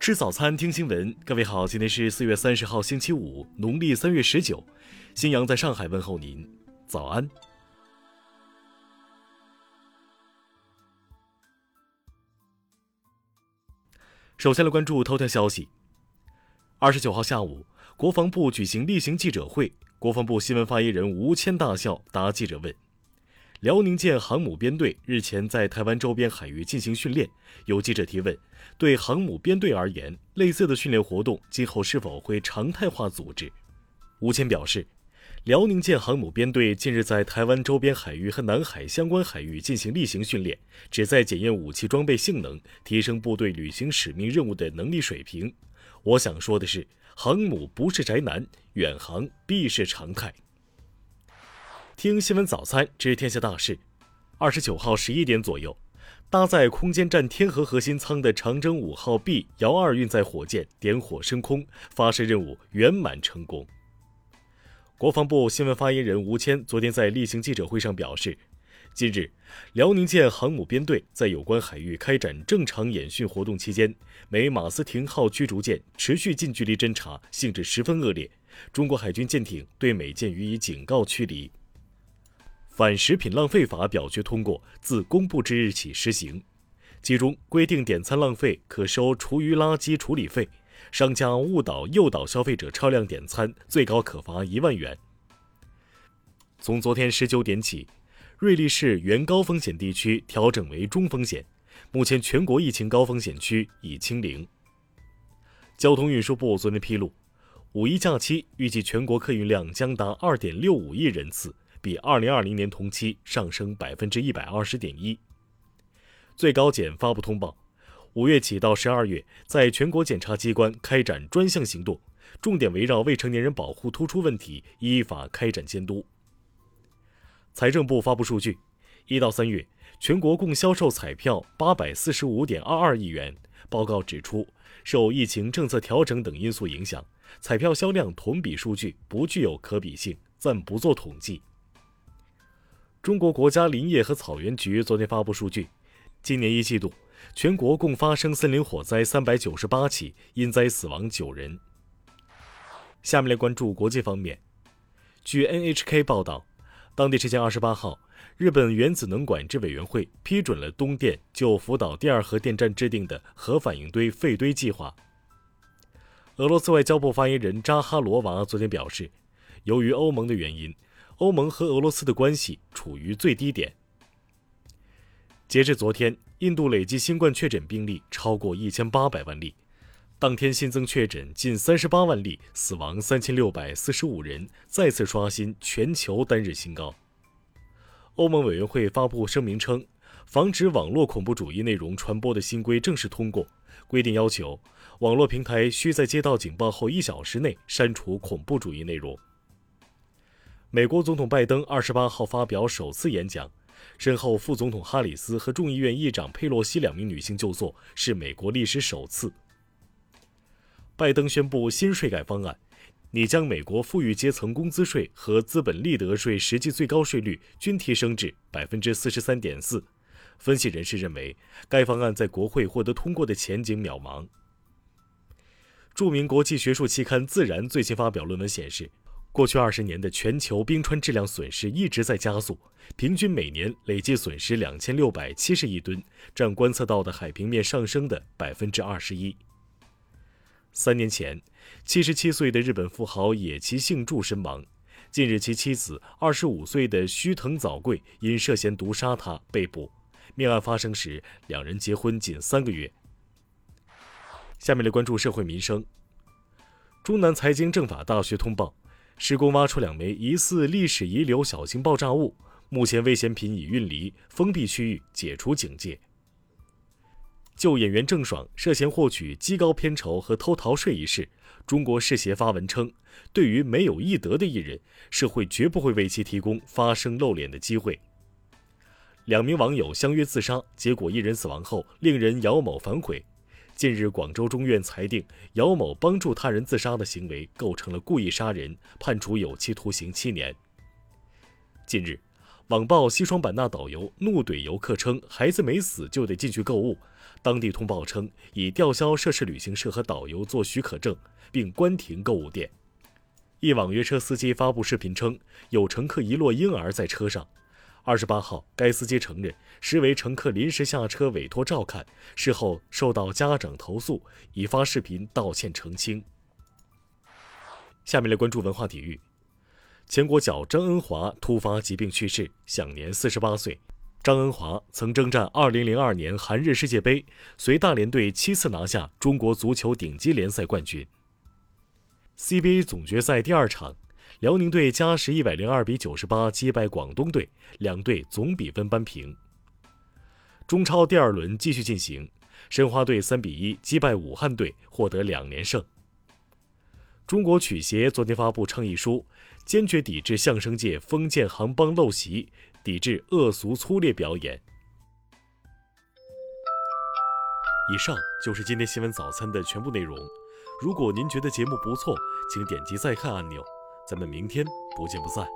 吃早餐，听新闻。各位好，今天是四月三十号，星期五，农历三月十九。新阳在上海问候您，早安。首先来关注头条消息。二十九号下午，国防部举行例行记者会，国防部新闻发言人吴谦大校答记者问。辽宁舰航母编队日前在台湾周边海域进行训练，有记者提问：对航母编队而言，类似的训练活动今后是否会常态化组织？吴谦表示，辽宁舰航母编队近日在台湾周边海域和南海相关海域进行例行训练，旨在检验武器装备性能，提升部队履行使命任务的能力水平。我想说的是，航母不是宅男，远航必是常态。听新闻早餐知天下大事。二十九号十一点左右，搭载空间站天河核心舱的长征五号 B 遥二运载火箭点火升空，发射任务圆满成功。国防部新闻发言人吴谦昨天在例行记者会上表示，近日，辽宁舰航母编队在有关海域开展正常演训活动期间，美马斯廷号驱逐舰持续近距离侦察，性质十分恶劣，中国海军舰艇对美舰予以警告驱离。反食品浪费法表决通过，自公布之日起施行。其中规定，点餐浪费可收厨余垃圾处理费，商家误导诱导消费者超量点餐，最高可罚一万元。从昨天十九点起，瑞丽市原高风险地区调整为中风险，目前全国疫情高风险区已清零。交通运输部昨天披露，五一假期预计全国客运量将达二点六五亿人次。比二零二零年同期上升百分之一百二十点一。最高检发布通报，五月起到十二月，在全国检察机关开展专项行动，重点围绕未成年人保护突出问题，依法开展监督。财政部发布数据，一到三月，全国共销售彩票八百四十五点二二亿元。报告指出，受疫情政策调整等因素影响，彩票销量同比数据不具有可比性，暂不做统计。中国国家林业和草原局昨天发布数据，今年一季度，全国共发生森林火灾三百九十八起，因灾死亡九人。下面来关注国际方面。据 NHK 报道，当地时间二十八号，日本原子能管制委员会批准了东电就福岛第二核电站制定的核反应堆废堆计划。俄罗斯外交部发言人扎哈罗娃昨天表示，由于欧盟的原因。欧盟和俄罗斯的关系处于最低点。截至昨天，印度累计新冠确诊病例超过一千八百万例，当天新增确诊近三十八万例，死亡三千六百四十五人，再次刷新全球单日新高。欧盟委员会发布声明称，防止网络恐怖主义内容传播的新规正式通过，规定要求网络平台需在接到警报后一小时内删除恐怖主义内容。美国总统拜登二十八号发表首次演讲，身后副总统哈里斯和众议院议长佩洛西两名女性就座，是美国历史首次。拜登宣布新税改方案，拟将美国富裕阶层工资税和资本利得税实际最高税率均提升至百分之四十三点四。分析人士认为，该方案在国会获得通过的前景渺茫。著名国际学术期刊《自然》最新发表论文显示。过去二十年的全球冰川质量损失一直在加速，平均每年累计损失两千六百七十亿吨，占观测到的海平面上升的百分之二十一。三年前，七十七岁的日本富豪野崎幸助身亡，近日其妻子二十五岁的须藤早贵因涉嫌毒杀他被捕。命案发生时，两人结婚仅三个月。下面来关注社会民生。中南财经政法大学通报。施工挖出两枚疑似历史遗留小型爆炸物，目前危险品已运离，封闭区域解除警戒。就演员郑爽涉嫌获取极高片酬和偷逃税一事，中国视协发文称，对于没有艺德的艺人，社会绝不会为其提供发声露脸的机会。两名网友相约自杀，结果一人死亡后，令人姚某反悔。近日，广州中院裁定姚某帮助他人自杀的行为构成了故意杀人，判处有期徒刑七年。近日，网曝西双版纳导游怒怼游客称孩子没死就得进去购物，当地通报称已吊销涉事旅行社和导游做许可证，并关停购物店。一网约车司机发布视频称，有乘客遗落婴儿在车上。二十八号，该司机承认实为乘客临时下车委托照看，事后受到家长投诉，已发视频道歉澄清。下面来关注文化体育。前国脚张恩华突发疾病去世，享年四十八岁。张恩华曾征战2002年韩日世界杯，随大连队七次拿下中国足球顶级联赛冠军。CBA 总决赛第二场，辽宁队加时一百零二比九十八击败广东队，两队总比分扳平。中超第二轮继续进行，申花队三比一击败武汉队，获得两连胜。中国曲协昨天发布倡议书。坚决抵制相声界封建行帮陋习，抵制恶俗粗劣表演。以上就是今天新闻早餐的全部内容。如果您觉得节目不错，请点击再看按钮。咱们明天不见不散。